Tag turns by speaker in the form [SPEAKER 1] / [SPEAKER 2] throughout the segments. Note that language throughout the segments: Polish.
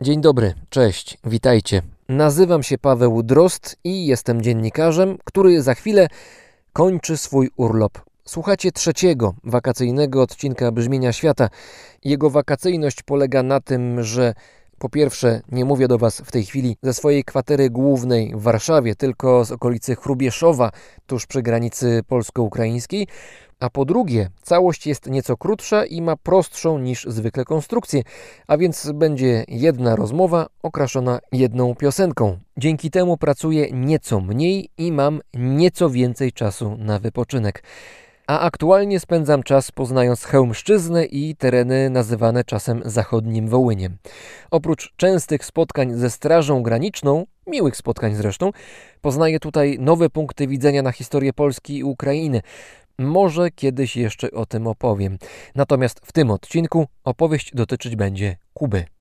[SPEAKER 1] Dzień dobry, cześć, witajcie. Nazywam się Paweł Drost i jestem dziennikarzem, który za chwilę kończy swój urlop. Słuchacie trzeciego wakacyjnego odcinka Brzmienia Świata. Jego wakacyjność polega na tym, że po pierwsze, nie mówię do Was w tej chwili ze swojej kwatery głównej w Warszawie, tylko z okolicy Chrubieszowa, tuż przy granicy polsko-ukraińskiej. A po drugie, całość jest nieco krótsza i ma prostszą niż zwykle konstrukcję, a więc będzie jedna rozmowa okraszona jedną piosenką. Dzięki temu pracuję nieco mniej i mam nieco więcej czasu na wypoczynek a aktualnie spędzam czas poznając Chełmszczyznę i tereny nazywane czasem zachodnim Wołyniem. Oprócz częstych spotkań ze Strażą Graniczną, miłych spotkań zresztą, poznaję tutaj nowe punkty widzenia na historię Polski i Ukrainy. Może kiedyś jeszcze o tym opowiem. Natomiast w tym odcinku opowieść dotyczyć będzie Kuby.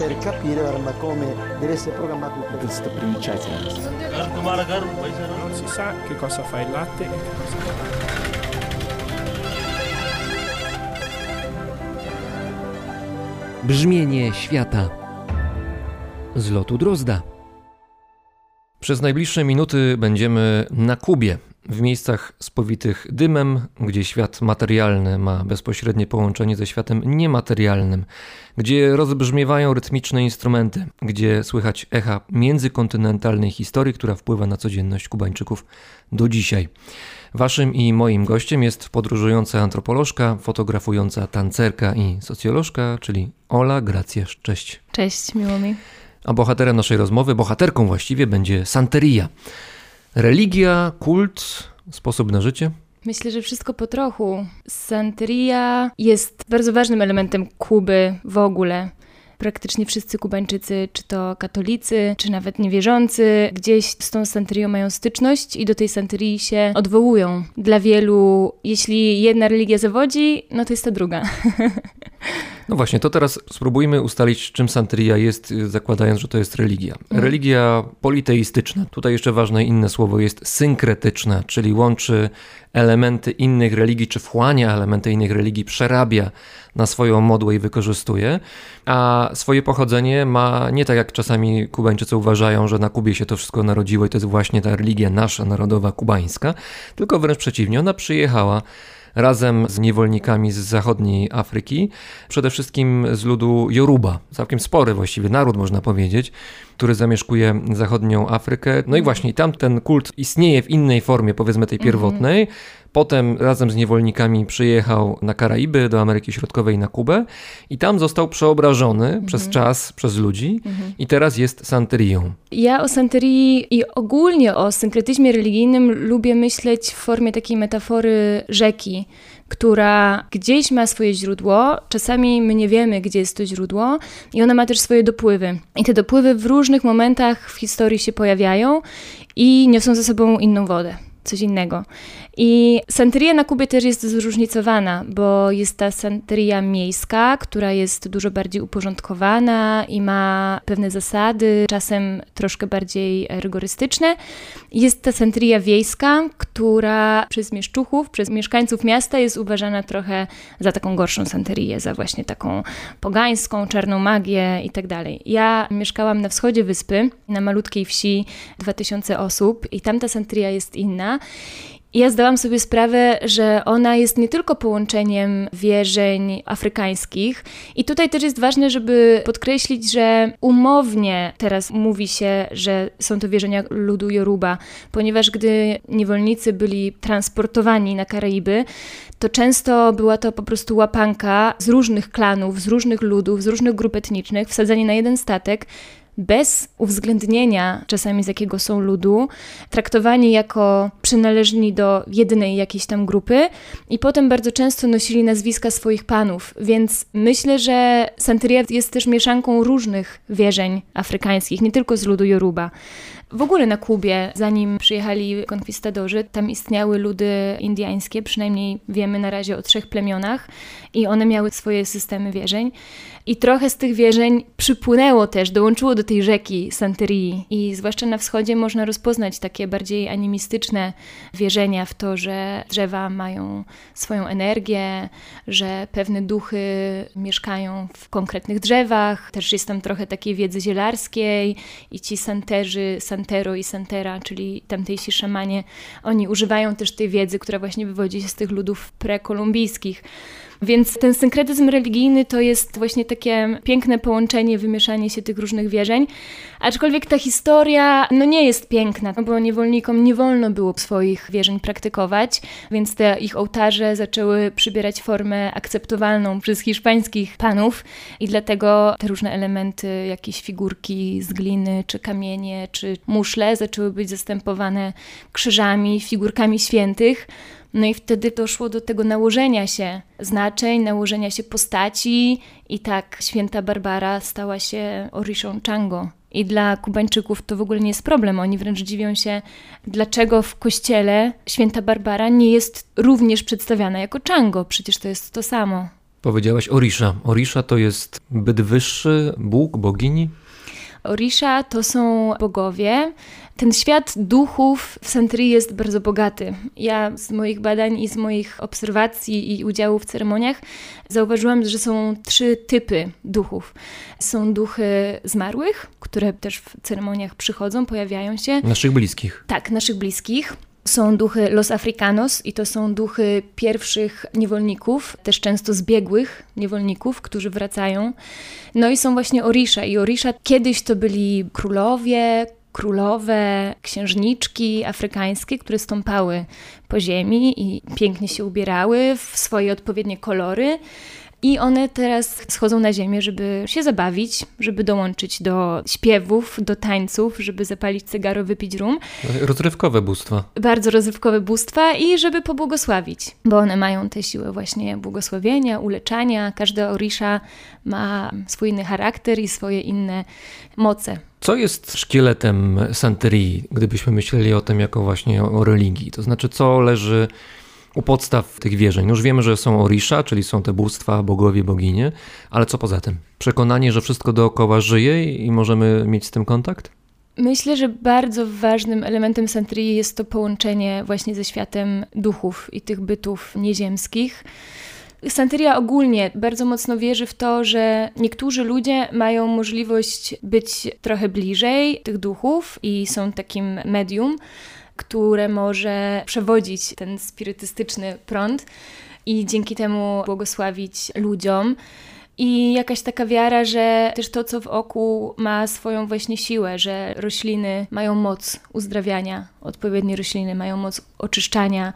[SPEAKER 2] Per capire arma come deve essere programmato il.
[SPEAKER 3] Non si sa che cosa fa il latte e che cosa fa
[SPEAKER 1] Brzmienie świata z lotu Drozda. Przez najbliższe minuty będziemy na Kubie, w miejscach spowitych dymem, gdzie świat materialny ma bezpośrednie połączenie ze światem niematerialnym, gdzie rozbrzmiewają rytmiczne instrumenty, gdzie słychać echa międzykontynentalnej historii, która wpływa na codzienność Kubańczyków do dzisiaj. Waszym i moim gościem jest podróżująca antropolożka, fotografująca tancerka i socjolożka, czyli Ola Gracjasz. Cześć.
[SPEAKER 4] Cześć, miło mi.
[SPEAKER 1] A bohaterem naszej rozmowy, bohaterką właściwie, będzie Santeria. Religia, kult, sposób na życie?
[SPEAKER 4] Myślę, że wszystko po trochu. Santeria jest bardzo ważnym elementem Kuby w ogóle. Praktycznie wszyscy Kubańczycy, czy to katolicy, czy nawet niewierzący, gdzieś z tą santerią mają styczność i do tej santerii się odwołują. Dla wielu, jeśli jedna religia zawodzi, no to jest ta druga.
[SPEAKER 1] No właśnie, to teraz spróbujmy ustalić, czym Santeria jest, zakładając, że to jest religia. Mhm. Religia politeistyczna, tutaj jeszcze ważne inne słowo jest synkretyczna, czyli łączy elementy innych religii, czy wchłania elementy innych religii, przerabia na swoją modłę i wykorzystuje, a swoje pochodzenie ma nie tak jak czasami Kubańczycy uważają, że na Kubie się to wszystko narodziło i to jest właśnie ta religia nasza, narodowa, kubańska, tylko wręcz przeciwnie, ona przyjechała razem z niewolnikami z zachodniej Afryki, przede wszystkim z ludu Yoruba, całkiem spory właściwie naród można powiedzieć, który zamieszkuje zachodnią Afrykę. No i mhm. właśnie tam ten kult istnieje w innej formie, powiedzmy tej mhm. pierwotnej. Potem razem z niewolnikami przyjechał na Karaiby, do Ameryki Środkowej, na Kubę i tam został przeobrażony mhm. przez czas, przez ludzi mhm. i teraz jest santerią.
[SPEAKER 4] Ja o santerii i ogólnie o synkretyzmie religijnym lubię myśleć w formie takiej metafory rzeki, która gdzieś ma swoje źródło, czasami my nie wiemy, gdzie jest to źródło, i ona ma też swoje dopływy. I te dopływy w różnych momentach w historii się pojawiają i niosą ze sobą inną wodę coś innego. I santeria na Kubie też jest zróżnicowana, bo jest ta santeria miejska, która jest dużo bardziej uporządkowana i ma pewne zasady, czasem troszkę bardziej rygorystyczne. Jest ta santeria wiejska, która przez mieszczuchów, przez mieszkańców miasta jest uważana trochę za taką gorszą santerię, za właśnie taką pogańską, czarną magię i tak dalej. Ja mieszkałam na wschodzie wyspy, na malutkiej wsi, 2000 osób i tam ta santeria jest inna. Ja zdałam sobie sprawę, że ona jest nie tylko połączeniem wierzeń afrykańskich, i tutaj też jest ważne, żeby podkreślić, że umownie teraz mówi się, że są to wierzenia ludu Yoruba, ponieważ gdy niewolnicy byli transportowani na Karaiby, to często była to po prostu łapanka z różnych klanów, z różnych ludów, z różnych grup etnicznych, wsadzani na jeden statek, bez uwzględnienia czasami z jakiego są ludu, traktowani jako przynależni do jednej jakiejś tam grupy i potem bardzo często nosili nazwiska swoich panów, więc myślę, że Santeria jest też mieszanką różnych wierzeń afrykańskich, nie tylko z ludu Yoruba. W ogóle na Kubie, zanim przyjechali konkwistadorzy, tam istniały ludy indyjskie, przynajmniej wiemy na razie o trzech plemionach, i one miały swoje systemy wierzeń. I trochę z tych wierzeń przypłynęło też, dołączyło do tej rzeki Santerii. I zwłaszcza na wschodzie można rozpoznać takie bardziej animistyczne wierzenia w to, że drzewa mają swoją energię, że pewne duchy mieszkają w konkretnych drzewach. Też jest tam trochę takiej wiedzy zielarskiej i ci santerzy, santero i santera, czyli tamtejsi szamanie, oni używają też tej wiedzy, która właśnie wywodzi się z tych ludów prekolumbijskich. Więc ten synkretyzm religijny to jest właśnie takie piękne połączenie, wymieszanie się tych różnych wierzeń. Aczkolwiek ta historia no nie jest piękna, bo niewolnikom nie wolno było swoich wierzeń praktykować, więc te ich ołtarze zaczęły przybierać formę akceptowalną przez hiszpańskich panów i dlatego te różne elementy, jakieś figurki z gliny, czy kamienie, czy muszle zaczęły być zastępowane krzyżami, figurkami świętych. No i wtedy doszło do tego nałożenia się znaczeń, nałożenia się postaci i tak święta Barbara stała się Orishą Chango. I dla Kubańczyków to w ogóle nie jest problem. Oni wręcz dziwią się, dlaczego w kościele święta Barbara nie jest również przedstawiana jako Chango. Przecież to jest to samo.
[SPEAKER 1] Powiedziałaś Orisha. Orisha to jest byt wyższy, Bóg, bogini?
[SPEAKER 4] Orisha to są bogowie. Ten świat duchów w Santerii jest bardzo bogaty. Ja z moich badań i z moich obserwacji i udziału w ceremoniach zauważyłam, że są trzy typy duchów. Są duchy zmarłych, które też w ceremoniach przychodzą, pojawiają się.
[SPEAKER 1] Naszych bliskich.
[SPEAKER 4] Tak, naszych bliskich są duchy Los Africanos i to są duchy pierwszych niewolników, też często zbiegłych niewolników, którzy wracają. No i są właśnie Orisha i Orisha kiedyś to byli królowie, królowe, księżniczki afrykańskie, które stąpały po ziemi i pięknie się ubierały w swoje odpowiednie kolory. I one teraz schodzą na ziemię, żeby się zabawić, żeby dołączyć do śpiewów, do tańców, żeby zapalić cygaro, wypić rum.
[SPEAKER 1] Rozrywkowe bóstwa.
[SPEAKER 4] Bardzo rozrywkowe bóstwa i żeby pobłogosławić, bo one mają tę siłę właśnie błogosławienia, uleczania. Każda orisza ma swój inny charakter i swoje inne moce.
[SPEAKER 1] Co jest szkieletem Santerii, gdybyśmy myśleli o tym jako właśnie o religii? To znaczy, co leży u podstaw tych wierzeń. Już wiemy, że są Orisha, czyli są te bóstwa, bogowie, boginie, ale co poza tym? Przekonanie, że wszystko dookoła żyje i możemy mieć z tym kontakt?
[SPEAKER 4] Myślę, że bardzo ważnym elementem Santerii jest to połączenie właśnie ze światem duchów i tych bytów nieziemskich. Santeria ogólnie bardzo mocno wierzy w to, że niektórzy ludzie mają możliwość być trochę bliżej tych duchów i są takim medium, które może przewodzić ten spirytystyczny prąd i dzięki temu błogosławić ludziom. I jakaś taka wiara, że też to, co w oku ma swoją właśnie siłę, że rośliny mają moc uzdrawiania, odpowiednie rośliny mają moc oczyszczania,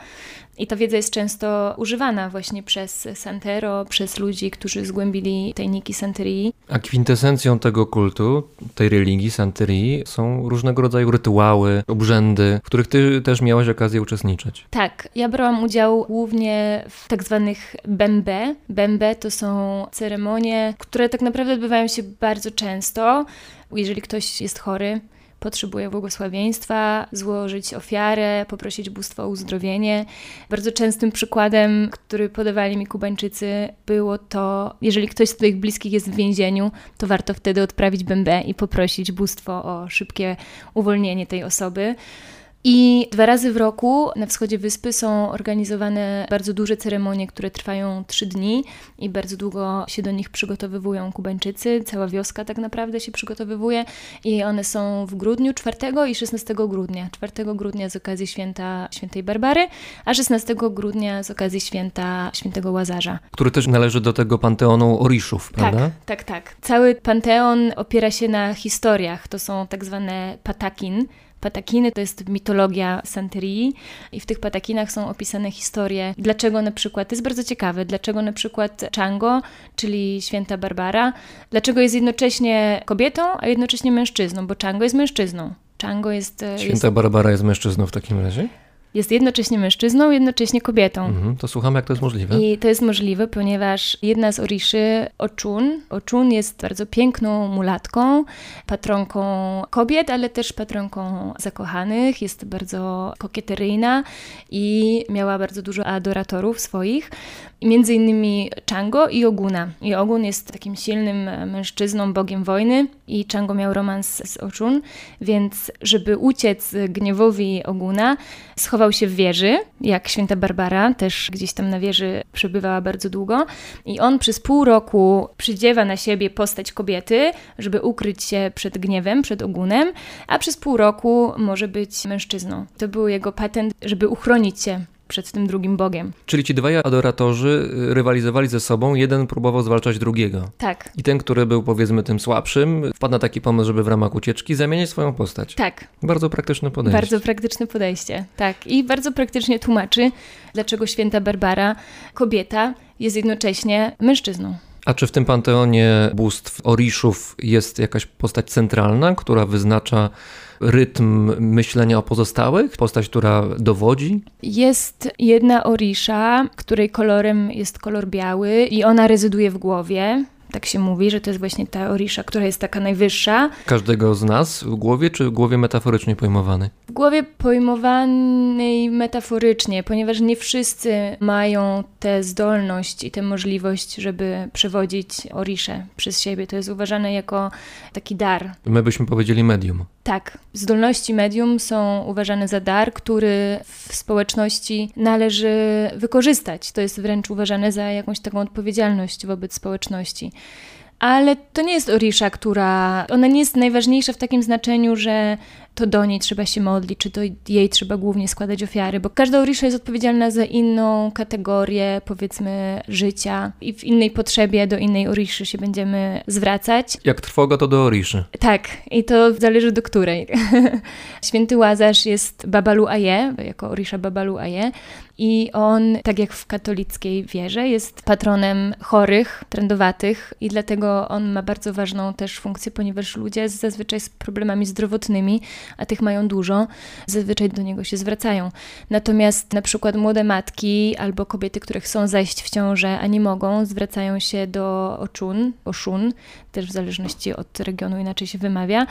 [SPEAKER 4] i ta wiedza jest często używana właśnie przez Santero, przez ludzi, którzy zgłębili tajniki Santerii.
[SPEAKER 1] A kwintesencją tego kultu, tej religii Santerii są różnego rodzaju rytuały, obrzędy, w których ty też miałaś okazję uczestniczyć.
[SPEAKER 4] Tak, ja brałam udział głównie w tak zwanych bembe. Bembe to są ceremonie, które tak naprawdę odbywają się bardzo często. Jeżeli ktoś jest chory, potrzebuje błogosławieństwa, złożyć ofiarę, poprosić bóstwo o uzdrowienie. Bardzo częstym przykładem, który podawali mi Kubańczycy, było to, jeżeli ktoś z Twoich bliskich jest w więzieniu, to warto wtedy odprawić bębę i poprosić bóstwo o szybkie uwolnienie tej osoby. I dwa razy w roku na wschodzie wyspy są organizowane bardzo duże ceremonie, które trwają trzy dni i bardzo długo się do nich przygotowywują Kubańczycy. Cała wioska tak naprawdę się przygotowywuje i one są w grudniu 4 i 16 grudnia. 4 grudnia z okazji święta świętej Barbary, a 16 grudnia z okazji święta świętego Łazarza.
[SPEAKER 1] Który też należy do tego panteonu Oriszów, prawda?
[SPEAKER 4] Tak, tak, tak. Cały panteon opiera się na historiach. To są tak zwane patakin, patakiny, to jest mitologia Santerii i w tych patakinach są opisane historie, dlaczego na przykład, to jest bardzo ciekawe, dlaczego na przykład Chango, czyli święta Barbara, dlaczego jest jednocześnie kobietą, a jednocześnie mężczyzną, bo Chango jest mężczyzną. Chango jest... e,
[SPEAKER 1] Święta
[SPEAKER 4] jest
[SPEAKER 1] Barbara jest mężczyzną w takim razie?
[SPEAKER 4] Jest jednocześnie mężczyzną, jednocześnie kobietą.
[SPEAKER 1] Mhm, to słuchamy, jak to jest możliwe.
[SPEAKER 4] I to jest możliwe, ponieważ jedna z Oriszy, Ochun, Ochun jest bardzo piękną mulatką, patronką kobiet, ale też patronką zakochanych, jest bardzo kokieteryjna i miała bardzo dużo adoratorów swoich, między innymi Chango i Oguna. I Ogun jest takim silnym mężczyzną, bogiem wojny i Chango miał romans z Ochun, więc żeby uciec gniewowi Oguna, schował się w wieży, jak święta Barbara, też gdzieś tam na wieży przebywała bardzo długo. I on przez pół roku przydziewa na siebie postać kobiety, żeby ukryć się przed gniewem, przed ogunem, a przez pół roku może być mężczyzną. To był jego patent, żeby uchronić się przed tym drugim bogiem.
[SPEAKER 1] Czyli ci dwaj adoratorzy y, rywalizowali ze sobą, jeden próbował zwalczać drugiego.
[SPEAKER 4] Tak,
[SPEAKER 1] I ten, który był powiedzmy tym słabszym, wpadł na taki pomysł, żeby w ramach ucieczki zamienić swoją postać.
[SPEAKER 4] tak.
[SPEAKER 1] Bardzo praktyczne podejście.
[SPEAKER 4] Bardzo praktyczne podejście, tak. I bardzo praktycznie tłumaczy, dlaczego święta Barbara, kobieta, jest jednocześnie mężczyzną.
[SPEAKER 1] A czy w tym panteonie bóstw Oriszów jest jakaś postać centralna, która wyznacza rytm myślenia o pozostałych? Postać, która dowodzi?
[SPEAKER 4] Jest jedna orisza, której kolorem jest kolor biały i ona rezyduje w głowie. Tak się mówi, że to jest właśnie ta orisza, która jest taka najwyższa.
[SPEAKER 1] Każdego z nas w głowie, czy w głowie metaforycznie pojmowany?
[SPEAKER 4] W głowie pojmowanej metaforycznie, ponieważ nie wszyscy mają tę zdolność i tę możliwość, żeby przewodzić oriszę przez siebie. To jest uważane jako taki dar.
[SPEAKER 1] My byśmy powiedzieli medium.
[SPEAKER 4] Tak, zdolności medium są uważane za dar, który w społeczności należy wykorzystać. To jest wręcz uważane za jakąś taką odpowiedzialność wobec społeczności. Ale to nie jest Orisha, która. Ona nie jest najważniejsza w takim znaczeniu, że to do niej trzeba się modlić, czy to jej trzeba głównie składać ofiary, bo każda Orisha jest odpowiedzialna za inną kategorię, powiedzmy, życia i w innej potrzebie do innej Oriszy się będziemy zwracać.
[SPEAKER 1] Jak trwoga, to do Oriszy.
[SPEAKER 4] Tak, i to zależy do której. Święty Łazarz jest Babalu Aje, jako Orisha Babalu Aje i on, tak jak w katolickiej wierze, jest patronem chorych, trędowatych i dlatego on ma bardzo ważną też funkcję, ponieważ ludzie zazwyczaj z problemami zdrowotnymi, a tych mają dużo, zazwyczaj do niego się zwracają. Natomiast na przykład młode matki albo kobiety, które chcą zajść w ciążę, a nie mogą, zwracają się do Ochun, Oshun, też w zależności od regionu inaczej się wymawia.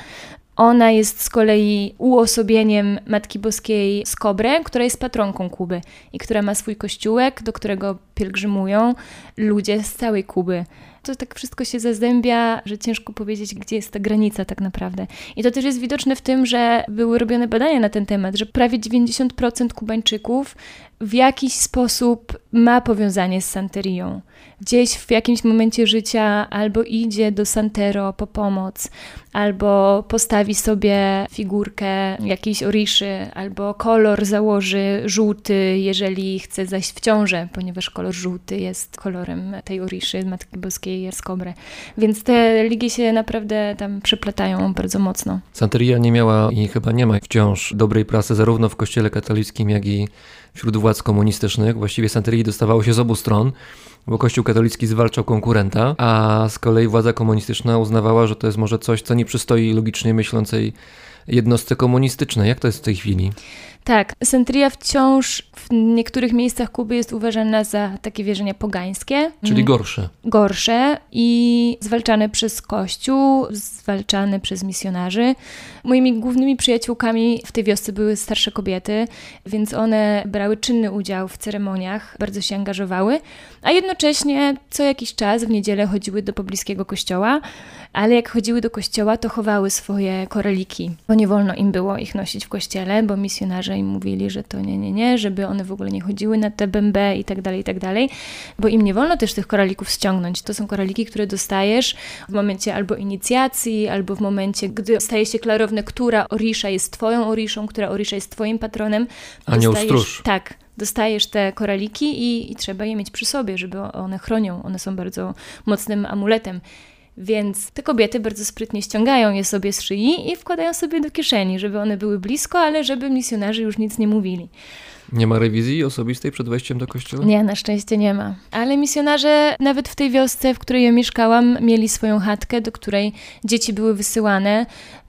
[SPEAKER 4] Ona jest z kolei uosobieniem Matki Boskiej z która jest patronką Kuby i która ma swój kościółek, do którego pielgrzymują ludzie z całej Kuby. To tak wszystko się zazębia, że ciężko powiedzieć, gdzie jest ta granica tak naprawdę. I to też jest widoczne w tym, że były robione badania na ten temat, że prawie 90% Kubańczyków w jakiś sposób ma powiązanie z Santerią. Gdzieś w jakimś momencie życia albo idzie do Santero po pomoc, albo postawi sobie figurkę jakiejś oriszy, albo kolor założy żółty, jeżeli chce zajść w ciążę, ponieważ kolor żółty jest kolorem tej oriszy, Matki Boskiej z Kobre. Więc te religie się naprawdę tam przeplatają bardzo mocno.
[SPEAKER 1] Santeria nie miała i chyba nie ma wciąż dobrej prasy zarówno w kościele katolickim, jak i wśród władz komunistycznych. Właściwie Santerii dostawało się z obu stron, bo Kościół katolicki zwalczał konkurenta, a z kolei władza komunistyczna uznawała, że to jest może coś, co nie przystoi logicznie myślącej jednostce komunistycznej. Jak to jest w tej chwili?
[SPEAKER 4] Tak, Santria wciąż w niektórych miejscach Kuby jest uważana za takie wierzenia pogańskie.
[SPEAKER 1] Czyli
[SPEAKER 4] Mm,
[SPEAKER 1] gorsze.
[SPEAKER 4] gorsze i zwalczane przez Kościół, zwalczane przez misjonarzy. Moimi głównymi przyjaciółkami w tej wiosce były starsze kobiety, więc one brały czynny udział w ceremoniach, bardzo się angażowały, a jednocześnie co jakiś czas w niedzielę chodziły do pobliskiego kościoła, ale jak chodziły do kościoła, to chowały swoje koraliki, bo nie wolno im było ich nosić w kościele, bo misjonarze im mówili, że to nie, nie, nie, żeby one w ogóle nie chodziły na te bębę i tak dalej, i tak dalej, bo im nie wolno też tych koralików ściągnąć. To są koraliki, które dostajesz w momencie albo inicjacji, albo w momencie, gdy staje się klarowne, która orisza jest twoją oriszą, która orisza jest twoim patronem.
[SPEAKER 1] Anioł stróż.
[SPEAKER 4] Tak, dostajesz te koraliki i, i trzeba je mieć przy sobie, żeby one chronią. One są bardzo mocnym amuletem. Więc te kobiety bardzo sprytnie ściągają je sobie z szyi i wkładają sobie do kieszeni, żeby one były blisko, ale żeby misjonarze już nic nie mówili.
[SPEAKER 1] Nie ma rewizji osobistej przed wejściem do kościoła?
[SPEAKER 4] Nie, na szczęście nie ma. Ale misjonarze nawet w tej wiosce, w której ja mieszkałam, mieli swoją chatkę, do której dzieci były wysyłane.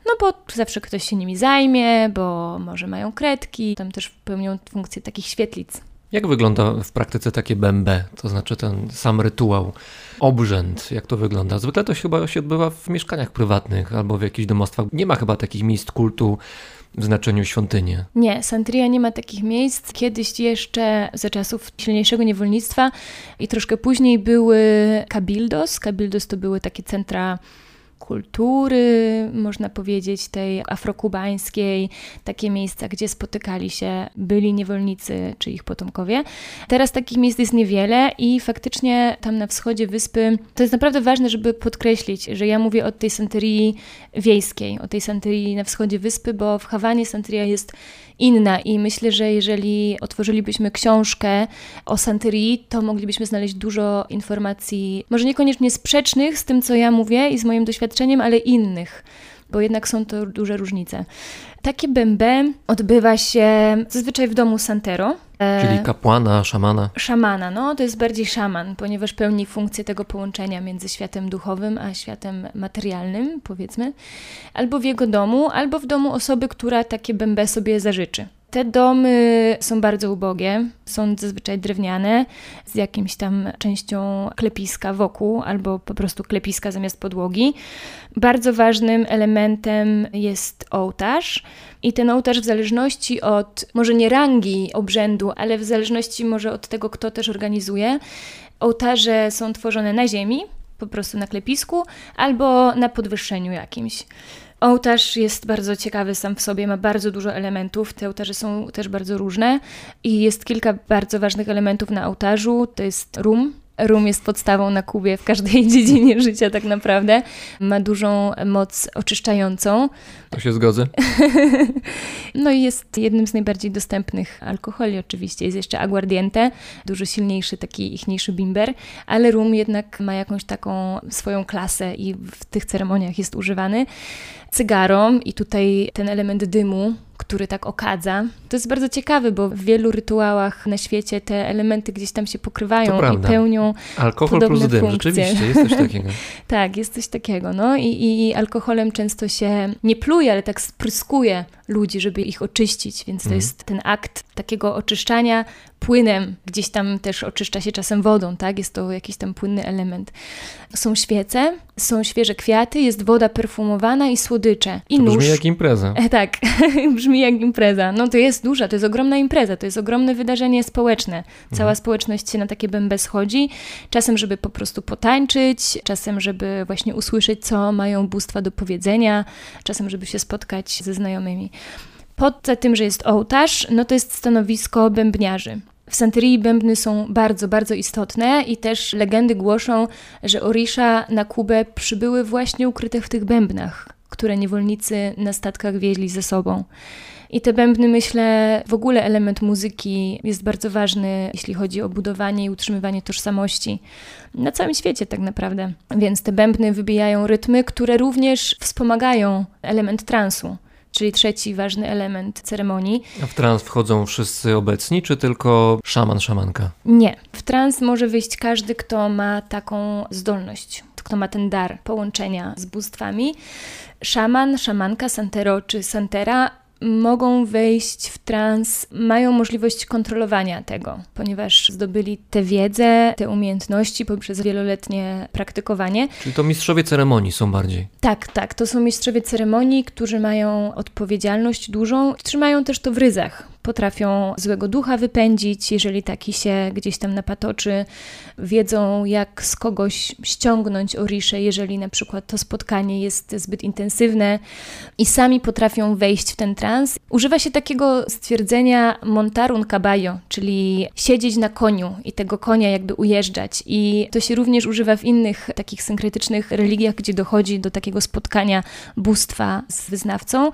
[SPEAKER 4] No bo zawsze ktoś się nimi zajmie, bo może mają kredki, tam też pełnią funkcję takich świetlic.
[SPEAKER 1] Jak wygląda w praktyce takie bębe, to znaczy ten sam rytuał, obrzęd, jak to wygląda? Zwykle to się chyba się odbywa w mieszkaniach prywatnych albo w jakichś domostwach. Nie ma chyba takich miejsc kultu w znaczeniu świątyni.
[SPEAKER 4] Nie, Santria nie ma takich miejsc. Kiedyś jeszcze za czasów silniejszego niewolnictwa i troszkę później były cabildos. Cabildos to były takie centra kultury, można powiedzieć, tej afrokubańskiej, takie miejsca, gdzie spotykali się byli niewolnicy czy ich potomkowie. Teraz takich miejsc jest niewiele i faktycznie tam na wschodzie wyspy, to jest naprawdę ważne, żeby podkreślić, że ja mówię o tej santerii wiejskiej, o tej santerii na wschodzie wyspy, bo w Hawanie santeria jest inna i myślę, że jeżeli otworzylibyśmy książkę o Santerii, to moglibyśmy znaleźć dużo informacji, może niekoniecznie sprzecznych z tym, co ja mówię i z moim doświadczeniem, ale innych, bo jednak są to duże różnice. Takie bębę odbywa się zazwyczaj w domu Santero.
[SPEAKER 1] Czyli kapłana, szamana.
[SPEAKER 4] Szamana, no to jest bardziej szaman, ponieważ pełni funkcję tego połączenia między światem duchowym a światem materialnym, powiedzmy, albo w jego domu, albo w domu osoby, która takie bębę sobie zażyczy. Te domy są bardzo ubogie, są zazwyczaj drewniane, z jakimś tam częścią klepiska wokół, albo po prostu klepiska zamiast podłogi. Bardzo ważnym elementem jest ołtarz. I ten ołtarz w zależności od, może nie rangi obrzędu, ale w zależności może od tego, kto też organizuje, ołtarze są tworzone na ziemi, po prostu na klepisku, albo na podwyższeniu jakimś. Ołtarz jest bardzo ciekawy sam w sobie, ma bardzo dużo elementów. Te ołtarze są też bardzo różne i jest kilka bardzo ważnych elementów na ołtarzu. To jest rum, Rum jest podstawą na Kubie w każdej dziedzinie życia tak naprawdę. Ma dużą moc oczyszczającą.
[SPEAKER 1] To się zgodzę.
[SPEAKER 4] no i jest jednym z najbardziej dostępnych alkoholi oczywiście. Jest jeszcze aguardiente, dużo silniejszy, taki ichniejszy bimber, ale rum jednak ma jakąś taką swoją klasę i w tych ceremoniach jest używany. Cygaro i tutaj ten element dymu który tak okadza. To jest bardzo ciekawe, bo w wielu rytuałach na świecie te elementy gdzieś tam się pokrywają i pełnią
[SPEAKER 1] Alkohol
[SPEAKER 4] plus
[SPEAKER 1] dym,
[SPEAKER 4] funkcje.
[SPEAKER 1] rzeczywiście, jest coś takiego.
[SPEAKER 4] tak, jest coś takiego, no I, i alkoholem często się nie pluje, ale tak spryskuje ludzi, żeby ich oczyścić, więc to mhm. jest ten akt takiego oczyszczania płynem, gdzieś tam też oczyszcza się czasem wodą, tak? Jest to jakiś tam płynny element. Są świece, są świeże kwiaty, jest woda perfumowana i słodycze. I
[SPEAKER 1] to
[SPEAKER 4] nóż.
[SPEAKER 1] brzmi jak impreza.
[SPEAKER 4] E, tak, brzmi jak impreza. No to jest duża, to jest ogromna impreza, to jest ogromne wydarzenie społeczne. Cała mhm. społeczność się na takie bębę schodzi, czasem, żeby po prostu potańczyć, czasem, żeby właśnie usłyszeć, co mają bóstwa do powiedzenia, czasem, żeby się spotkać ze znajomymi. Poza tym, że jest ołtarz, no to jest stanowisko bębniarzy. W Santerii bębny są bardzo, bardzo istotne i też legendy głoszą, że Orisza na Kubę przybyły właśnie ukryte w tych bębnach, które niewolnicy na statkach wieźli ze sobą. I te bębny, myślę, w ogóle element muzyki jest bardzo ważny, jeśli chodzi o budowanie i utrzymywanie tożsamości na całym świecie, tak naprawdę. Więc te bębny wybijają rytmy, które również wspomagają element transu czyli trzeci ważny element ceremonii.
[SPEAKER 1] A w trans wchodzą wszyscy obecni, czy tylko szaman, szamanka?
[SPEAKER 4] Nie. W trans może wyjść każdy, kto ma taką zdolność, kto ma ten dar połączenia z bóstwami. Szaman, szamanka, santero czy santera mogą wejść w trans, mają możliwość kontrolowania tego, ponieważ zdobyli tę wiedzę, te umiejętności poprzez wieloletnie praktykowanie.
[SPEAKER 1] Czyli to mistrzowie ceremonii są bardziej.
[SPEAKER 4] Tak, tak. To są mistrzowie ceremonii, którzy mają odpowiedzialność dużą, trzymają też to w ryzach. Potrafią złego ducha wypędzić, jeżeli taki się gdzieś tam napatoczy. Wiedzą, jak z kogoś ściągnąć oriszę, jeżeli na przykład to spotkanie jest zbyt intensywne i sami potrafią wejść w ten trans Używa się takiego stwierdzenia montarun caballo, czyli siedzieć na koniu i tego konia jakby ujeżdżać. I to się również używa w innych takich synkretycznych religiach, gdzie dochodzi do takiego spotkania bóstwa z wyznawcą.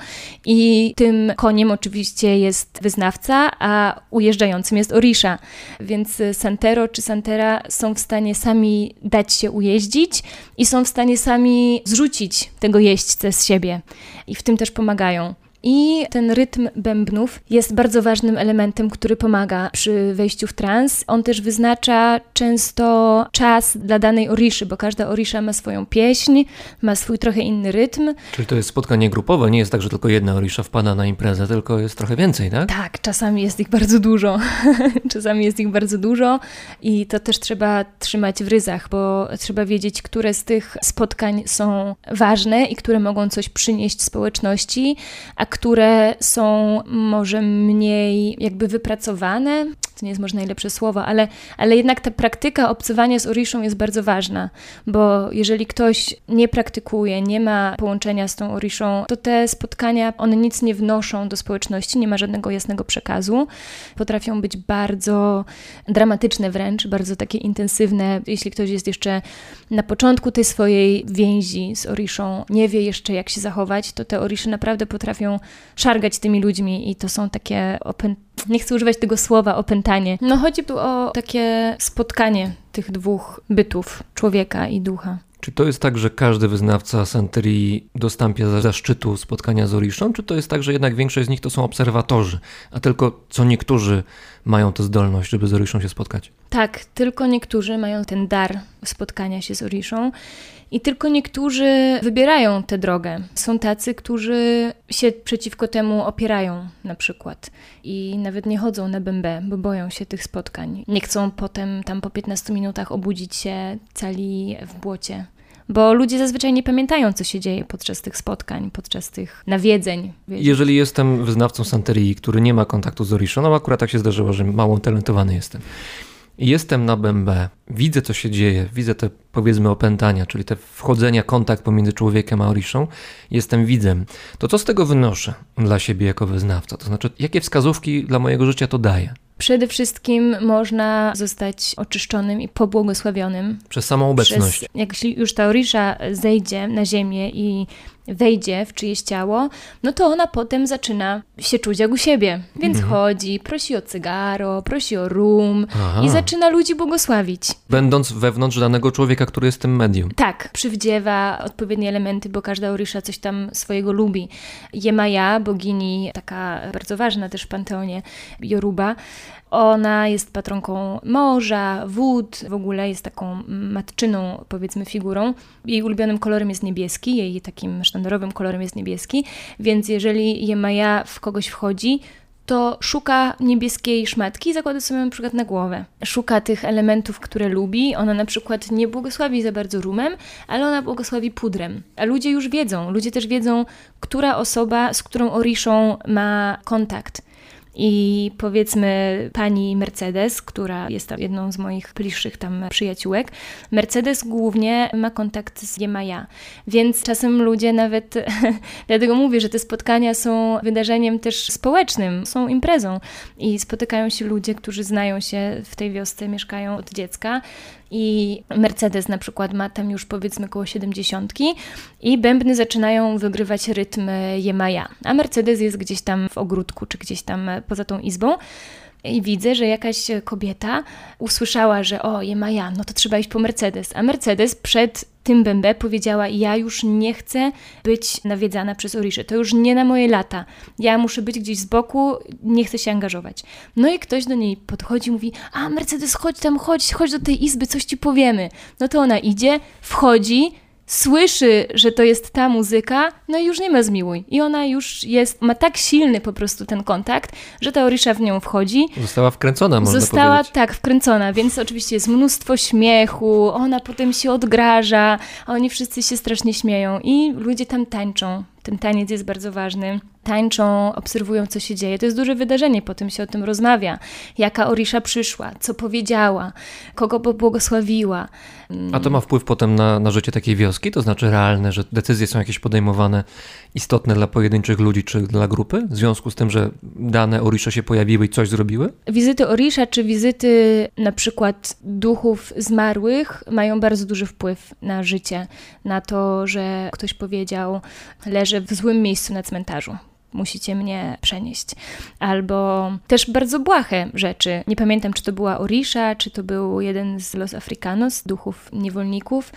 [SPEAKER 4] I tym koniem oczywiście jest wyznawca, a ujeżdżającym jest Orisha. Więc Santero czy Santera są w stanie sami dać się ujeździć i są w stanie sami zrzucić tego jeźdźcę z siebie. I w tym też pomagają. I ten rytm bębnów jest bardzo ważnym elementem, który pomaga przy wejściu w trans. On też wyznacza często czas dla danej oriszy, bo każda orisza ma swoją pieśń, ma swój trochę inny rytm.
[SPEAKER 1] Czyli to jest spotkanie grupowe, nie jest tak, że tylko jedna orisza wpada na imprezę, tylko jest trochę więcej, tak?
[SPEAKER 4] Tak, czasami jest ich bardzo dużo. czasami jest ich bardzo dużo i to też trzeba trzymać w ryzach, bo trzeba wiedzieć, które z tych spotkań są ważne i które mogą coś przynieść społeczności, a które są może mniej jakby wypracowane, to nie jest może najlepsze słowo, ale, ale jednak ta praktyka obcowania z Oriszą jest bardzo ważna, bo jeżeli ktoś nie praktykuje, nie ma połączenia z tą Oriszą, to te spotkania, one nic nie wnoszą do społeczności, nie ma żadnego jasnego przekazu. Potrafią być bardzo dramatyczne wręcz, bardzo takie intensywne. Jeśli ktoś jest jeszcze na początku tej swojej więzi z Oriszą, nie wie jeszcze jak się zachować, to te Orisze naprawdę potrafią szargać tymi ludźmi i to są takie open nie chcę używać tego słowa opętanie. No chodzi tu o takie spotkanie tych dwóch bytów, człowieka i ducha.
[SPEAKER 1] Czy to jest tak, że każdy wyznawca Santerii dostąpia zaszczytu spotkania z Oriszą, czy to jest tak, że jednak większość z nich to są obserwatorzy, a tylko co niektórzy mają tę zdolność, żeby z Oriszą się spotkać?
[SPEAKER 4] Tak, tylko niektórzy mają ten dar spotkania się z Oriszą i tylko niektórzy wybierają tę drogę. Są tacy, którzy się przeciwko temu opierają, na przykład, i nawet nie chodzą na bębę, bo boją się tych spotkań. Nie chcą potem tam po 15 minutach obudzić się cali w błocie. Bo ludzie zazwyczaj nie pamiętają, co się dzieje podczas tych spotkań, podczas tych nawiedzeń.
[SPEAKER 1] Jeżeli jestem wyznawcą Santerii, który nie ma kontaktu z Orishą, no akurat tak się zdarzyło, że mało talentowany jestem jestem na bębę, widzę co się dzieje, widzę te powiedzmy opętania, czyli te wchodzenia, kontakt pomiędzy człowiekiem a Oriszą, jestem widzem, to co z tego wynoszę dla siebie jako wyznawca? To znaczy, jakie wskazówki dla mojego życia to daje?
[SPEAKER 4] Przede wszystkim można zostać oczyszczonym i pobłogosławionym.
[SPEAKER 1] Przez samą obecność. Przez,
[SPEAKER 4] jak już ta Orisza zejdzie na ziemię i wejdzie w czyjeś ciało, no to ona potem zaczyna się czuć jak u siebie. Więc mhm. chodzi, prosi o cygaro, prosi o rum Aha. i zaczyna ludzi błogosławić.
[SPEAKER 1] Będąc wewnątrz danego człowieka, który jest tym medium.
[SPEAKER 4] Tak, przywdziewa odpowiednie elementy, bo każda Orisza coś tam swojego lubi. Jemaja, bogini, taka bardzo ważna też w panteonie Yoruba, ona jest patronką morza, wód, w ogóle jest taką matczyną, powiedzmy, figurą. Jej ulubionym kolorem jest niebieski, jej takim sztandarowym kolorem jest niebieski, więc jeżeli Jemaja w kogoś wchodzi, to szuka niebieskiej szmatki i zakłada sobie na przykład na głowę. Szuka tych elementów, które lubi. Ona na przykład nie błogosławi za bardzo rumem, ale ona błogosławi pudrem. A ludzie już wiedzą, ludzie też wiedzą, która osoba, z którą Oriszą ma kontakt. I powiedzmy pani Mercedes, która jest jedną z moich bliższych tam przyjaciółek, Mercedes głównie ma kontakt z Jemaja, więc czasem ludzie nawet, dlatego mówię, że te spotkania są wydarzeniem też społecznym, są imprezą. I spotykają się ludzie, którzy znają się w tej wiosce, mieszkają od dziecka, i Mercedes na przykład ma tam już powiedzmy około 70 i bębny zaczynają wygrywać rytm Jemaja, a Mercedes jest gdzieś tam w ogródku czy gdzieś tam poza tą izbą i widzę, że jakaś kobieta usłyszała, że o, Jemaja, no to trzeba iść po Mercedes, a Mercedes przed tym bębę powiedziała: Ja już nie chcę być nawiedzana przez Oriszę. To już nie na moje lata. Ja muszę być gdzieś z boku, nie chcę się angażować. No i ktoś do niej podchodzi, mówi: A Mercedes, chodź tam, chodź, chodź do tej izby, coś ci powiemy. No to ona idzie, wchodzi słyszy, że to jest ta muzyka, no i już nie ma zmiłuj. I ona już jest, ma tak silny po prostu ten kontakt, że ta Orisza w nią wchodzi.
[SPEAKER 1] Została wkręcona, można
[SPEAKER 4] Została,
[SPEAKER 1] powiedzieć.
[SPEAKER 4] tak, wkręcona, więc oczywiście jest mnóstwo śmiechu, ona potem się odgraża, a oni wszyscy się strasznie śmieją i ludzie tam tańczą. Ten taniec jest bardzo ważny. Tańczą, obserwują, co się dzieje. To jest duże wydarzenie, potem się o tym rozmawia. Jaka Orisza przyszła, co powiedziała, kogo błogosławiła.
[SPEAKER 1] A to ma wpływ potem na, na życie takiej wioski? To znaczy realne, że decyzje są jakieś podejmowane istotne dla pojedynczych ludzi czy dla grupy? W związku z tym, że dane Orisza się pojawiły i coś zrobiły?
[SPEAKER 4] Wizyty Orisza czy wizyty na przykład duchów zmarłych mają bardzo duży wpływ na życie, na to, że ktoś powiedział, leżę w złym miejscu na cmentarzu musicie mnie przenieść. Albo też bardzo błahe rzeczy. Nie pamiętam, czy to była Orisha, czy to był jeden z Los Africanos, duchów niewolników.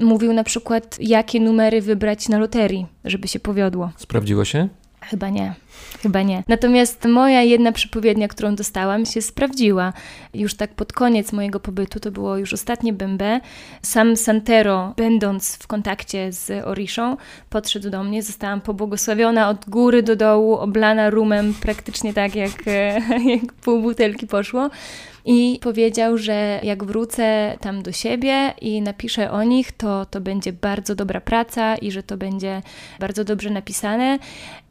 [SPEAKER 4] Mówił na przykład, jakie numery wybrać na loterii, żeby się powiodło.
[SPEAKER 1] Sprawdziło się?
[SPEAKER 4] Chyba nie. Chyba nie. Natomiast moja jedna przepowiednia, którą dostałam, się sprawdziła. Już tak pod koniec mojego pobytu, to było już ostatnie bębę, sam Santero, będąc w kontakcie z Oriszą, podszedł do mnie, zostałam pobłogosławiona od góry do dołu, oblana rumem, praktycznie tak jak, jak pół butelki poszło i powiedział, że jak wrócę tam do siebie i napiszę o nich, to to będzie bardzo dobra praca i że to będzie bardzo dobrze napisane.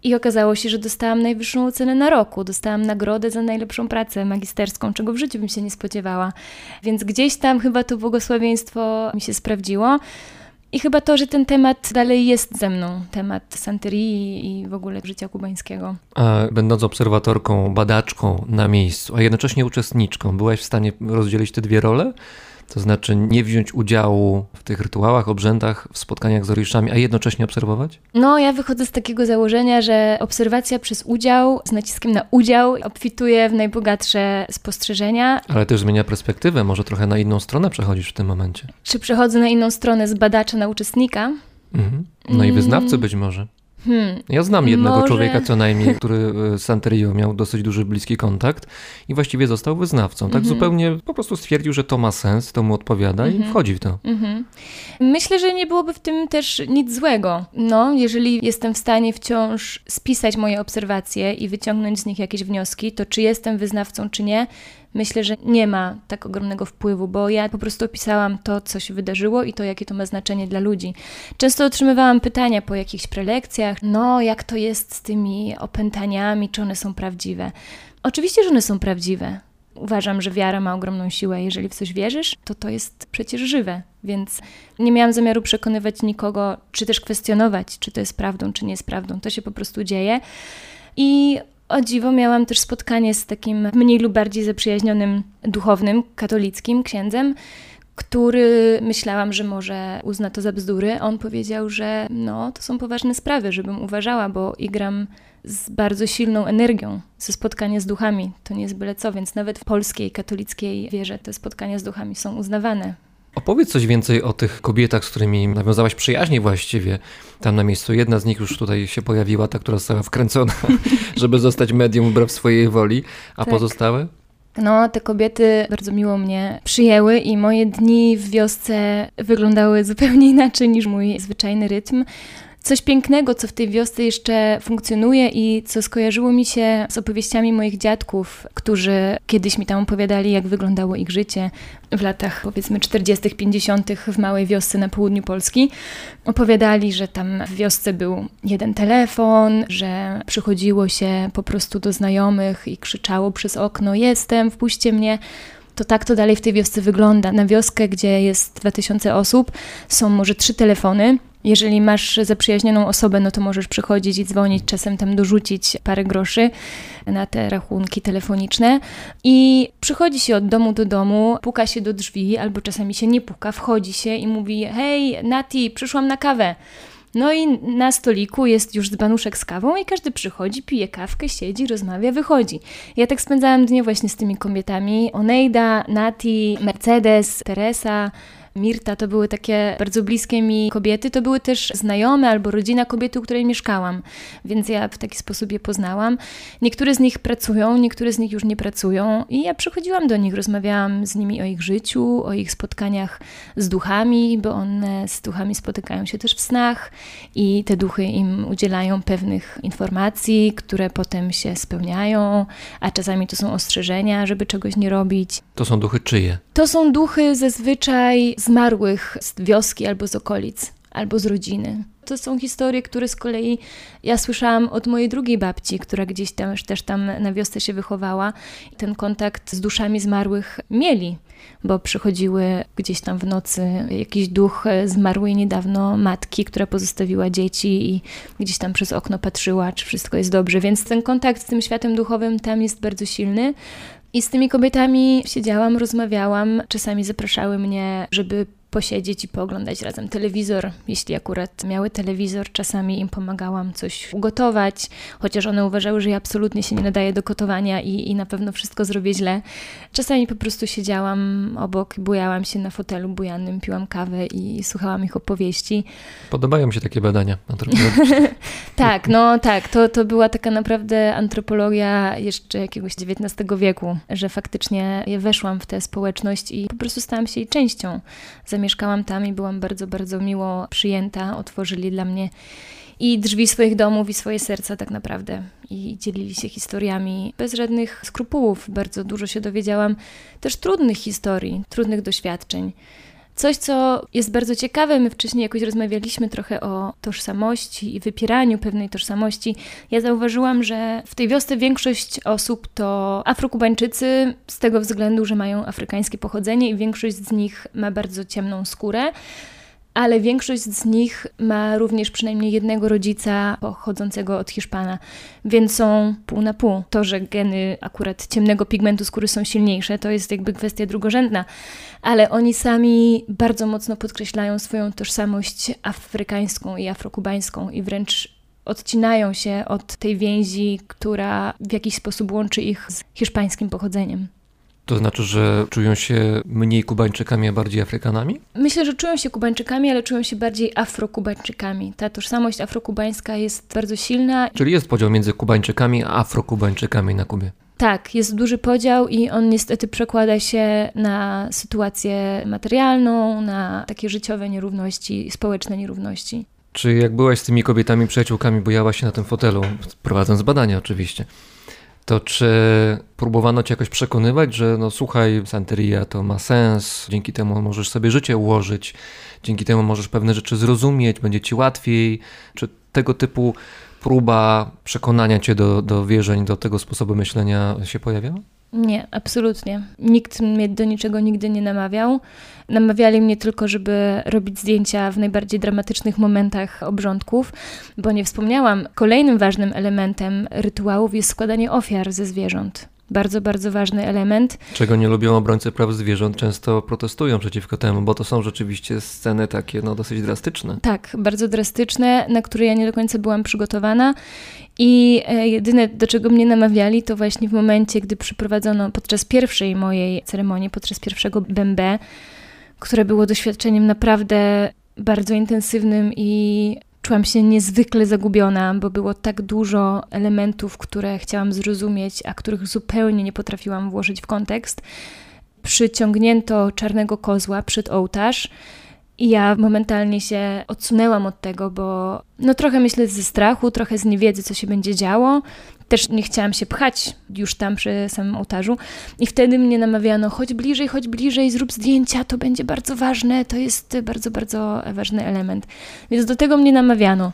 [SPEAKER 4] I okazało się, że dostałam najwyższą ocenę na roku. Dostałam nagrodę za najlepszą pracę magisterską, czego w życiu bym się nie spodziewała. Więc gdzieś tam chyba to błogosławieństwo mi się sprawdziło. I chyba to, że ten temat dalej jest ze mną, temat Santerii i w ogóle życia kubańskiego.
[SPEAKER 1] A będąc obserwatorką, badaczką na miejscu, a jednocześnie uczestniczką, byłaś w stanie rozdzielić te dwie role? To znaczy nie wziąć udziału w tych rytuałach, obrzędach, w spotkaniach z Oriszami, a jednocześnie obserwować?
[SPEAKER 4] No, ja wychodzę z takiego założenia, że obserwacja przez udział, z naciskiem na udział, obfituje w najbogatsze spostrzeżenia.
[SPEAKER 1] Ale też zmienia perspektywę, może trochę na inną stronę przechodzisz w tym momencie.
[SPEAKER 4] Czy przechodzę na inną stronę z badacza na uczestnika?
[SPEAKER 1] Mhm. No i wyznawcy mm. być może. Hmm, ja znam jednego może... człowieka co najmniej, który z Santerio miał dosyć duży, bliski kontakt i właściwie został wyznawcą. Tak mm -hmm. zupełnie po prostu stwierdził, że to ma sens, to mu odpowiada mm -hmm. i mhm. wchodzi w to. Mm -hmm.
[SPEAKER 4] Myślę, że nie byłoby w tym też nic złego. No, jeżeli jestem w stanie wciąż spisać moje obserwacje i wyciągnąć z nich jakieś wnioski, to czy jestem wyznawcą, czy nie, myślę, że nie ma tak ogromnego wpływu, bo ja po prostu opisałam to, co się wydarzyło i to, jakie to ma znaczenie dla ludzi. Często otrzymywałam pytania po jakichś prelekcjach, no jak to jest z tymi opętaniami, czy one są prawdziwe. Oczywiście, że one są prawdziwe. Uważam, że wiara ma ogromną siłę. Jeżeli w coś wierzysz, to to jest przecież żywe. Więc nie miałam zamiaru przekonywać nikogo, czy też kwestionować, czy to jest prawdą, czy nie jest prawdą. To się po prostu dzieje. I o dziwo miałam też spotkanie z takim mniej lub bardziej zaprzyjaźnionym duchownym, katolickim księdzem, który myślałam, że może uzna to za bzdury. On powiedział, że no, to są poważne sprawy, żebym uważała, bo igram z bardzo silną energią ze spotkania z duchami. To nie jest byle co, więc nawet w polskiej katolickiej wierze te spotkania z duchami są uznawane.
[SPEAKER 1] Opowiedz coś więcej o tych kobietach, z którymi nawiązałaś przyjaźnie właściwie tam na miejscu. Jedna z nich już tutaj się pojawiła, ta, która została wkręcona, żeby zostać medium wbrew swojej woli, a tak. pozostałe?
[SPEAKER 4] No, te kobiety bardzo miło mnie przyjęły i moje dni w wiosce wyglądały zupełnie inaczej niż mój zwyczajny rytm coś pięknego, co w tej wiosce jeszcze funkcjonuje i co skojarzyło mi się z opowieściami moich dziadków, którzy kiedyś mi tam opowiadali, jak wyglądało ich życie w latach powiedzmy 40., 50. w małej wiosce na południu Polski. Opowiadali, że tam w wiosce był jeden telefon, że przychodziło się po prostu do znajomych i krzyczało przez okno: Jestem, wpuśćcie mnie to tak to dalej w tej wiosce wygląda. Na wioskę, gdzie jest 2000 osób, są może trzy telefony. Jeżeli masz zaprzyjaźnioną osobę, no to możesz przychodzić i dzwonić, czasem tam dorzucić parę groszy na te rachunki telefoniczne. I przychodzi się od domu do domu, puka się do drzwi, albo czasami się nie puka, wchodzi się i mówi: Hej, Nati, przyszłam na kawę. No i na stoliku jest już dzbanuszek z kawą i każdy przychodzi, pije kawkę, siedzi, rozmawia, wychodzi. Ja tak spędzałam dnie właśnie z tymi kobietami. Oneida, Nati, Mercedes, Teresa, Mirta to były takie bardzo bliskie mi kobiety, to były też znajome albo rodzina kobiety, u której mieszkałam, więc ja w taki sposób je poznałam. Niektóre z nich pracują, niektóre z nich już nie pracują i ja przychodziłam do nich, rozmawiałam z nimi o ich życiu, o ich spotkaniach z duchami, bo one z duchami spotykają się też w snach i te duchy im udzielają pewnych informacji, które potem się spełniają, a czasami to są ostrzeżenia, żeby czegoś nie robić.
[SPEAKER 1] To są duchy czyje?
[SPEAKER 4] To są duchy zazwyczaj zmarłych z wioski albo z okolic albo z rodziny. To są historie, które z kolei ja słyszałam od mojej drugiej babci, która gdzieś tam, też tam na wiosce się wychowała. Ten kontakt z duszami zmarłych mieli, bo przychodziły gdzieś tam w nocy jakiś duch zmarłej niedawno matki, która pozostawiła dzieci i gdzieś tam przez okno patrzyła, czy wszystko jest dobrze. Więc ten kontakt z tym światem duchowym tam jest bardzo silny. I z tymi kobietami siedziałam, rozmawiałam, czasami zapraszały mnie, żeby posiedzieć i pooglądać razem telewizor. Jeśli akurat miały telewizor, czasami im pomagałam coś ugotować, chociaż one uważały, że ja absolutnie się nie nadaję do gotowania i, i na pewno wszystko zrobię źle. Czasami po prostu siedziałam obok, bujałam się na fotelu bujanym, piłam kawę i słuchałam ich opowieści.
[SPEAKER 1] Podobają mi się takie badania
[SPEAKER 4] tak, no tak, to, to była taka naprawdę antropologia jeszcze jakiegoś XIX wieku, że faktycznie weszłam w tę społeczność i po prostu stałam się jej częścią zamieszkałam tam i byłam bardzo, bardzo miło przyjęta. Otworzyli dla mnie i drzwi swoich domów, i swoje serca tak naprawdę. I dzielili się historiami bez żadnych skrupułów. Bardzo dużo się dowiedziałam też trudnych historii, trudnych doświadczeń. Coś, co jest bardzo ciekawe, my wcześniej jakoś rozmawialiśmy trochę o tożsamości i wypieraniu pewnej tożsamości. Ja zauważyłam, że w tej wiosce większość osób to Afrokubańczycy z tego względu, że mają afrykańskie pochodzenie i większość z nich ma bardzo ciemną skórę ale większość z nich ma również przynajmniej jednego rodzica pochodzącego od Hiszpana, więc są pół na pół. To, że geny akurat ciemnego pigmentu skóry są silniejsze, to jest jakby kwestia drugorzędna, ale oni sami bardzo mocno podkreślają swoją tożsamość afrykańską i afrokubańską i wręcz odcinają się od tej więzi, która w jakiś sposób łączy ich z hiszpańskim pochodzeniem.
[SPEAKER 1] To znaczy, że czują się mniej Kubańczykami, a bardziej Afrykanami?
[SPEAKER 4] Myślę, że czują się Kubańczykami, ale czują się bardziej Afrokubańczykami. Ta tożsamość afrokubańska jest bardzo silna.
[SPEAKER 1] Czyli jest podział między Kubańczykami a Afrokubańczykami na Kubie?
[SPEAKER 4] Tak, jest duży podział i on niestety przekłada się na sytuację materialną, na takie życiowe nierówności, społeczne nierówności.
[SPEAKER 1] Czy jak byłaś z tymi kobietami, przyjaciółkami, bojałaś się na tym fotelu, prowadząc badania oczywiście, to czy próbowano cię jakoś przekonywać, że no słuchaj, Santeria to ma sens, dzięki temu możesz sobie życie ułożyć, dzięki temu możesz pewne rzeczy zrozumieć, będzie ci łatwiej, czy tego typu próba przekonania cię do, do wierzeń, do tego sposobu myślenia się pojawiała?
[SPEAKER 4] Nie, absolutnie. Nikt mnie do niczego nigdy nie namawiał. Namawiali mnie tylko, żeby robić zdjęcia w najbardziej dramatycznych momentach obrządków, bo nie wspomniałam, kolejnym ważnym elementem rytuałów jest składanie ofiar ze zwierząt. Bardzo, bardzo ważny element.
[SPEAKER 1] Czego nie lubią obrońcy praw zwierząt, często protestują przeciwko temu, bo to są rzeczywiście sceny takie no, dosyć drastyczne.
[SPEAKER 4] Tak, bardzo drastyczne, na które ja nie do końca byłam przygotowana. I e, jedyne, do czego mnie namawiali, to właśnie w momencie, gdy przyprowadzono podczas pierwszej mojej ceremonii, podczas pierwszego bębe, które było doświadczeniem naprawdę bardzo intensywnym i czułam się niezwykle zagubiona, bo było tak dużo elementów, które chciałam zrozumieć, a których zupełnie nie potrafiłam włożyć w kontekst. Przyciągnięto czarnego kozła przed ołtarz. I ja momentalnie się odsunęłam od tego, bo no trochę myślę ze strachu, trochę z niewiedzy, co się będzie działo. Też nie chciałam się pchać już tam przy samym ołtarzu. I wtedy mnie namawiano, chodź bliżej, chodź bliżej, zrób zdjęcia, to będzie bardzo ważne, to jest bardzo, bardzo ważny element. Więc do tego mnie namawiano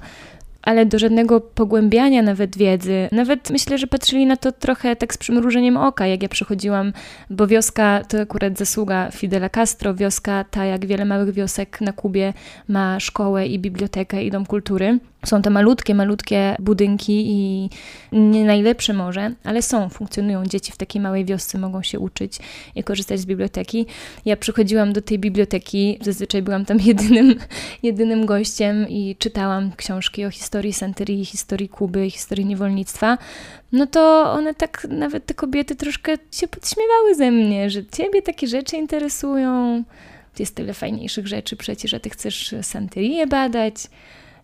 [SPEAKER 4] ale do żadnego pogłębiania nawet wiedzy. Nawet myślę, że patrzyli na to trochę tak z przymrużeniem oka, jak ja przychodziłam, bo wioska to akurat zasługa Fidela Castro. Wioska, ta jak wiele małych wiosek na Kubie, ma szkołę i bibliotekę i dom kultury. Są to malutkie, malutkie budynki i nie najlepsze może, ale są, funkcjonują. Dzieci w takiej małej wiosce mogą się uczyć i korzystać z biblioteki. Ja przychodziłam do tej biblioteki, zazwyczaj byłam tam jedynym, jedynym gościem i czytałam książki o historii Santerii, historii Kuby, historii niewolnictwa. No to one tak, nawet te kobiety troszkę się podśmiewały ze mnie, że ciebie takie rzeczy interesują. Jest tyle fajniejszych rzeczy przecież, a ty chcesz Santerię badać.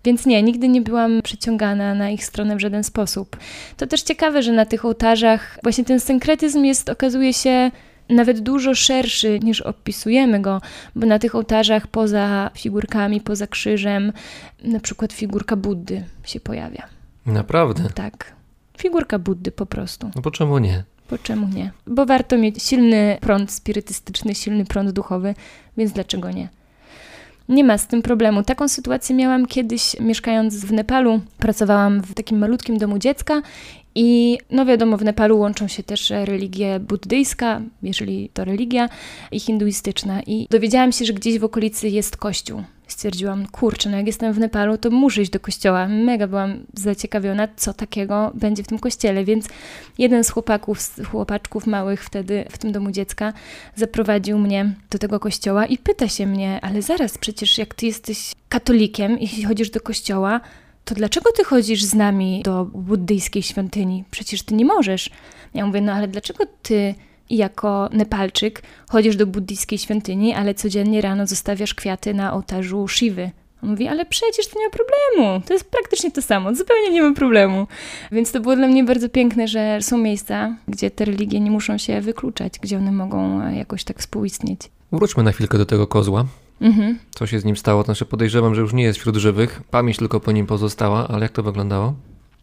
[SPEAKER 4] Więc nie, nigdy nie byłam przyciągana na ich stronę w żaden sposób. To też ciekawe, że na tych ołtarzach właśnie ten synkretyzm jest, okazuje się, nawet dużo szerszy niż opisujemy go, bo na tych ołtarzach poza figurkami, poza krzyżem, na przykład figurka Buddy się pojawia.
[SPEAKER 1] Naprawdę?
[SPEAKER 4] Tak. Figurka Buddy po prostu.
[SPEAKER 1] No po czemu nie?
[SPEAKER 4] Po czemu nie? Bo warto mieć silny prąd spirytystyczny, silny prąd duchowy, więc dlaczego nie? Nie ma z tym problemu. Taką sytuację miałam kiedyś mieszkając w Nepalu. Pracowałam w takim malutkim domu dziecka i no wiadomo, w Nepalu łączą się też religie buddyjska, jeżeli to religia, i hinduistyczna. I dowiedziałam się, że gdzieś w okolicy jest kościół. Stwierdziłam, kurczę, no jak jestem w Nepalu, to muszę iść do kościoła. Mega byłam zaciekawiona, co takiego będzie w tym kościele, więc jeden z chłopaków, z chłopaczków małych wtedy w tym domu dziecka zaprowadził mnie do tego kościoła i pyta się mnie, ale zaraz, przecież jak ty jesteś katolikiem i chodzisz do kościoła, to dlaczego ty chodzisz z nami do buddyjskiej świątyni? Przecież ty nie możesz. Ja mówię, no ale dlaczego ty jako Nepalczyk chodzisz do buddyjskiej świątyni, ale codziennie rano zostawiasz kwiaty na ołtarzu Shiwy? On mówi, ale przecież to nie ma problemu. To jest praktycznie to samo, zupełnie nie ma problemu. Więc to było dla mnie bardzo piękne, że są miejsca, gdzie te religie nie muszą się wykluczać, gdzie one mogą jakoś tak współistnieć.
[SPEAKER 1] Wróćmy na chwilkę do tego kozła.
[SPEAKER 4] Mhm.
[SPEAKER 1] Co się z nim stało? Znaczy podejrzewam, że już nie jest wśród żywych. Pamięć tylko po nim pozostała, ale jak to wyglądało?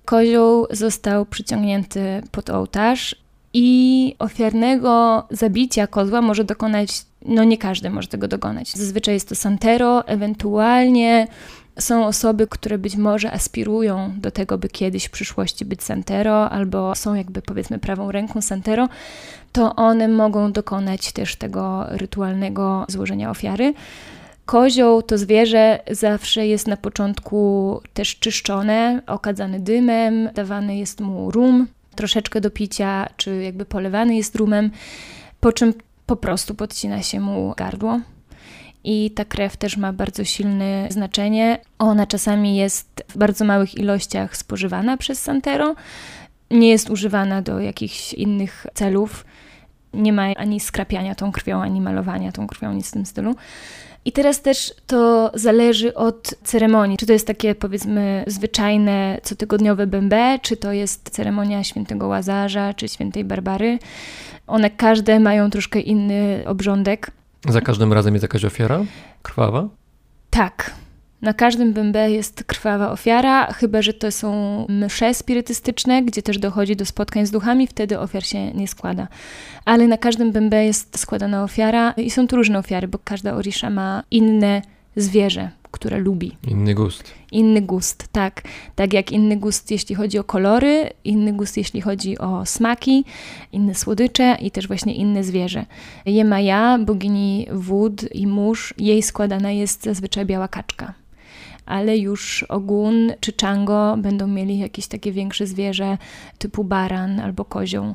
[SPEAKER 4] Kozioł został przyciągnięty pod ołtarz i ofiarnego zabicia kozła może dokonać, no nie każdy może tego dokonać. Zazwyczaj jest to santero, ewentualnie są osoby, które być może aspirują do tego, by kiedyś w przyszłości być santero, albo są jakby powiedzmy prawą ręką santero, to one mogą dokonać też tego rytualnego złożenia ofiary. Kozioł, to zwierzę, zawsze jest na początku też czyszczone, okadzany dymem, dawany jest mu rum, troszeczkę do picia, czy jakby polewany jest rumem, po czym po prostu podcina się mu gardło. I ta krew też ma bardzo silne znaczenie. Ona czasami jest w bardzo małych ilościach spożywana przez Santero. Nie jest używana do jakichś innych celów. Nie ma ani skrapiania tą krwią, ani malowania tą krwią, nic w tym stylu. I teraz też to zależy od ceremonii. Czy to jest takie powiedzmy zwyczajne cotygodniowe bębe, czy to jest ceremonia świętego Łazarza, czy świętej Barbary. One każde mają troszkę inny obrządek.
[SPEAKER 1] Za każdym razem jest jakaś ofiara krwawa?
[SPEAKER 4] Tak. Na każdym bębe jest krwawa ofiara, chyba że to są msze spirytystyczne, gdzie też dochodzi do spotkań z duchami, wtedy ofiar się nie składa. Ale na każdym bębe jest składana ofiara i są tu różne ofiary, bo każda orisza ma inne zwierzę, które lubi.
[SPEAKER 1] Inny gust.
[SPEAKER 4] Inny gust, tak. Tak jak inny gust, jeśli chodzi o kolory, inny gust, jeśli chodzi o smaki, inne słodycze i też właśnie inne zwierzę. Jemaja, bogini wód i mórz, jej składana jest zazwyczaj biała kaczka ale już ogun czy czango będą mieli jakieś takie większe zwierzę typu baran albo kozioł.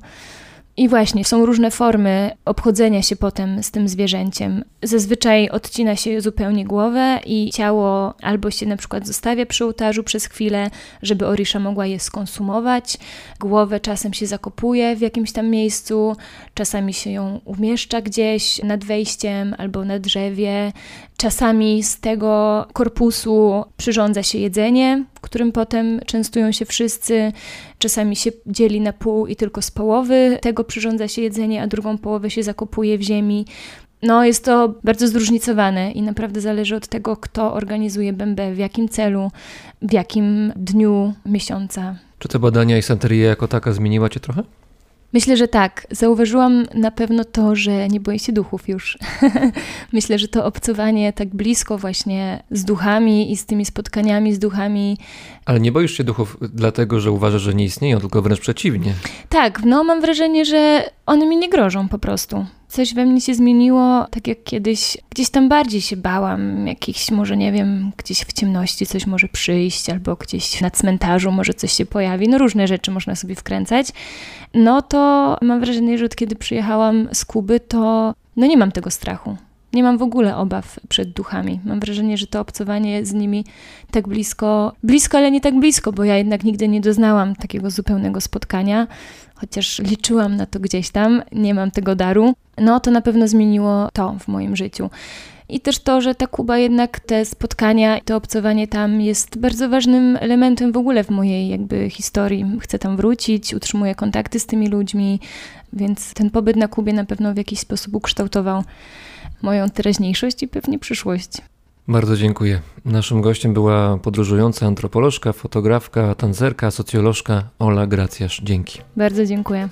[SPEAKER 4] I właśnie są różne formy obchodzenia się potem z tym zwierzęciem. Zazwyczaj odcina się zupełnie głowę i ciało albo się na przykład zostawia przy ołtarzu przez chwilę, żeby Orisza mogła je skonsumować. Głowę czasem się zakopuje w jakimś tam miejscu, czasami się ją umieszcza gdzieś nad wejściem albo na drzewie. Czasami z tego korpusu przyrządza się jedzenie, którym potem częstują się wszyscy. Czasami się dzieli na pół i tylko z połowy tego przyrządza się jedzenie, a drugą połowę się zakopuje w ziemi. No, jest to bardzo zróżnicowane i naprawdę zależy od tego, kto organizuje bębę, w jakim celu, w jakim dniu miesiąca.
[SPEAKER 1] Czy te badania i santeria jako taka zmieniła Cię trochę?
[SPEAKER 4] Myślę, że tak. Zauważyłam na pewno to, że nie boję się duchów już. Myślę, że to obcowanie tak blisko właśnie z duchami i z tymi spotkaniami z duchami.
[SPEAKER 1] Ale nie boisz się duchów dlatego, że uważasz, że nie istnieją, tylko wręcz przeciwnie.
[SPEAKER 4] Tak, no mam wrażenie, że one mi nie grożą po prostu coś we mnie się zmieniło, tak jak kiedyś, gdzieś tam bardziej się bałam, jakichś może, nie wiem, gdzieś w ciemności coś może przyjść, albo gdzieś na cmentarzu może coś się pojawi, no różne rzeczy można sobie wkręcać, no to mam wrażenie, że od kiedy przyjechałam z Kuby, to no nie mam tego strachu. Nie mam w ogóle obaw przed duchami. Mam wrażenie, że to obcowanie z nimi tak blisko, blisko, ale nie tak blisko, bo ja jednak nigdy nie doznałam takiego zupełnego spotkania, chociaż liczyłam na to gdzieś tam, nie mam tego daru. No to na pewno zmieniło to w moim życiu. I też to, że ta Kuba jednak te spotkania, to obcowanie tam jest bardzo ważnym elementem w ogóle w mojej jakby historii. Chcę tam wrócić, utrzymuję kontakty z tymi ludźmi, więc ten pobyt na Kubie na pewno w jakiś sposób ukształtował moją teraźniejszość i pewnie przyszłość.
[SPEAKER 1] Bardzo dziękuję. Naszym gościem była podróżująca antropolożka, fotografka, tancerka, socjolożka Ola Gracjasz. Dzięki.
[SPEAKER 4] Bardzo dziękuję.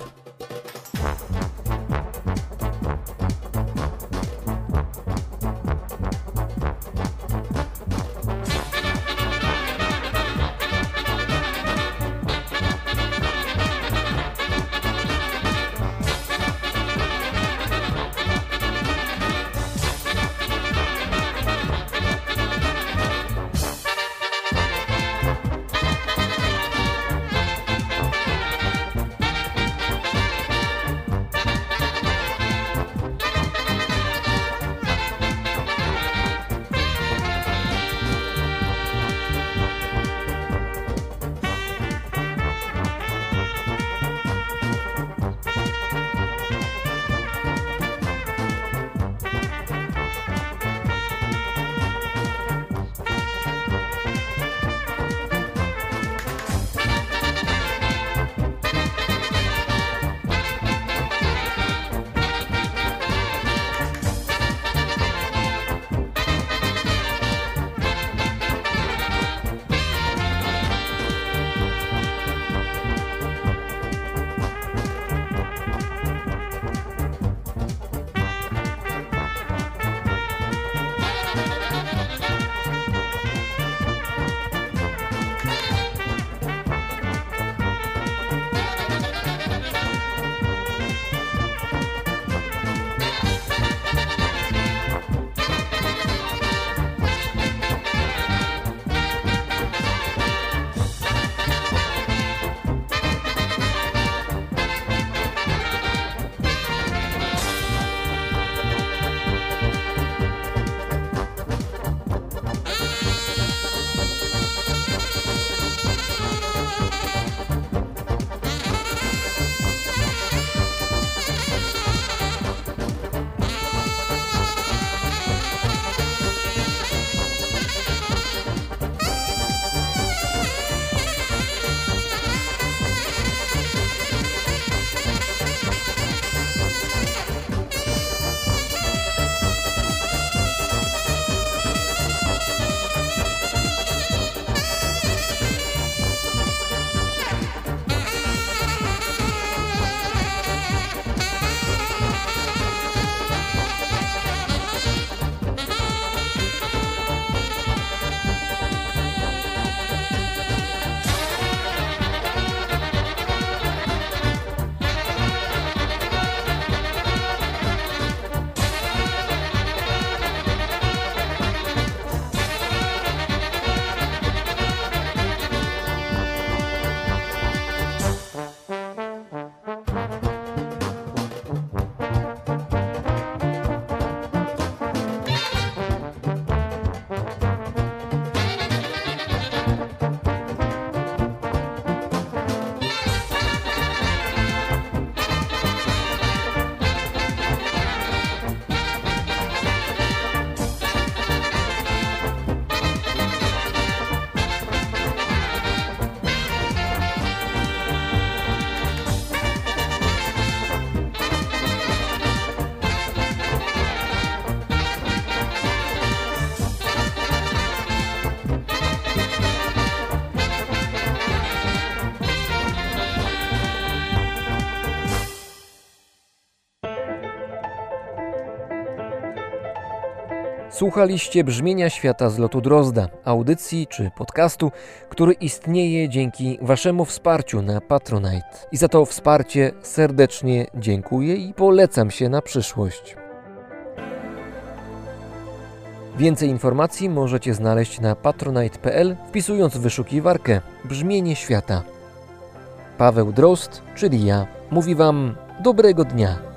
[SPEAKER 1] Słuchaliście brzmienia świata z lotu Drozda, audycji czy podcastu, który istnieje dzięki Waszemu wsparciu na Patronite. I za to wsparcie serdecznie dziękuję i polecam się na przyszłość. Więcej informacji możecie znaleźć na patronite.pl wpisując w wyszukiwarkę Brzmienie świata. Paweł Drozd, czyli ja, mówi Wam dobrego dnia.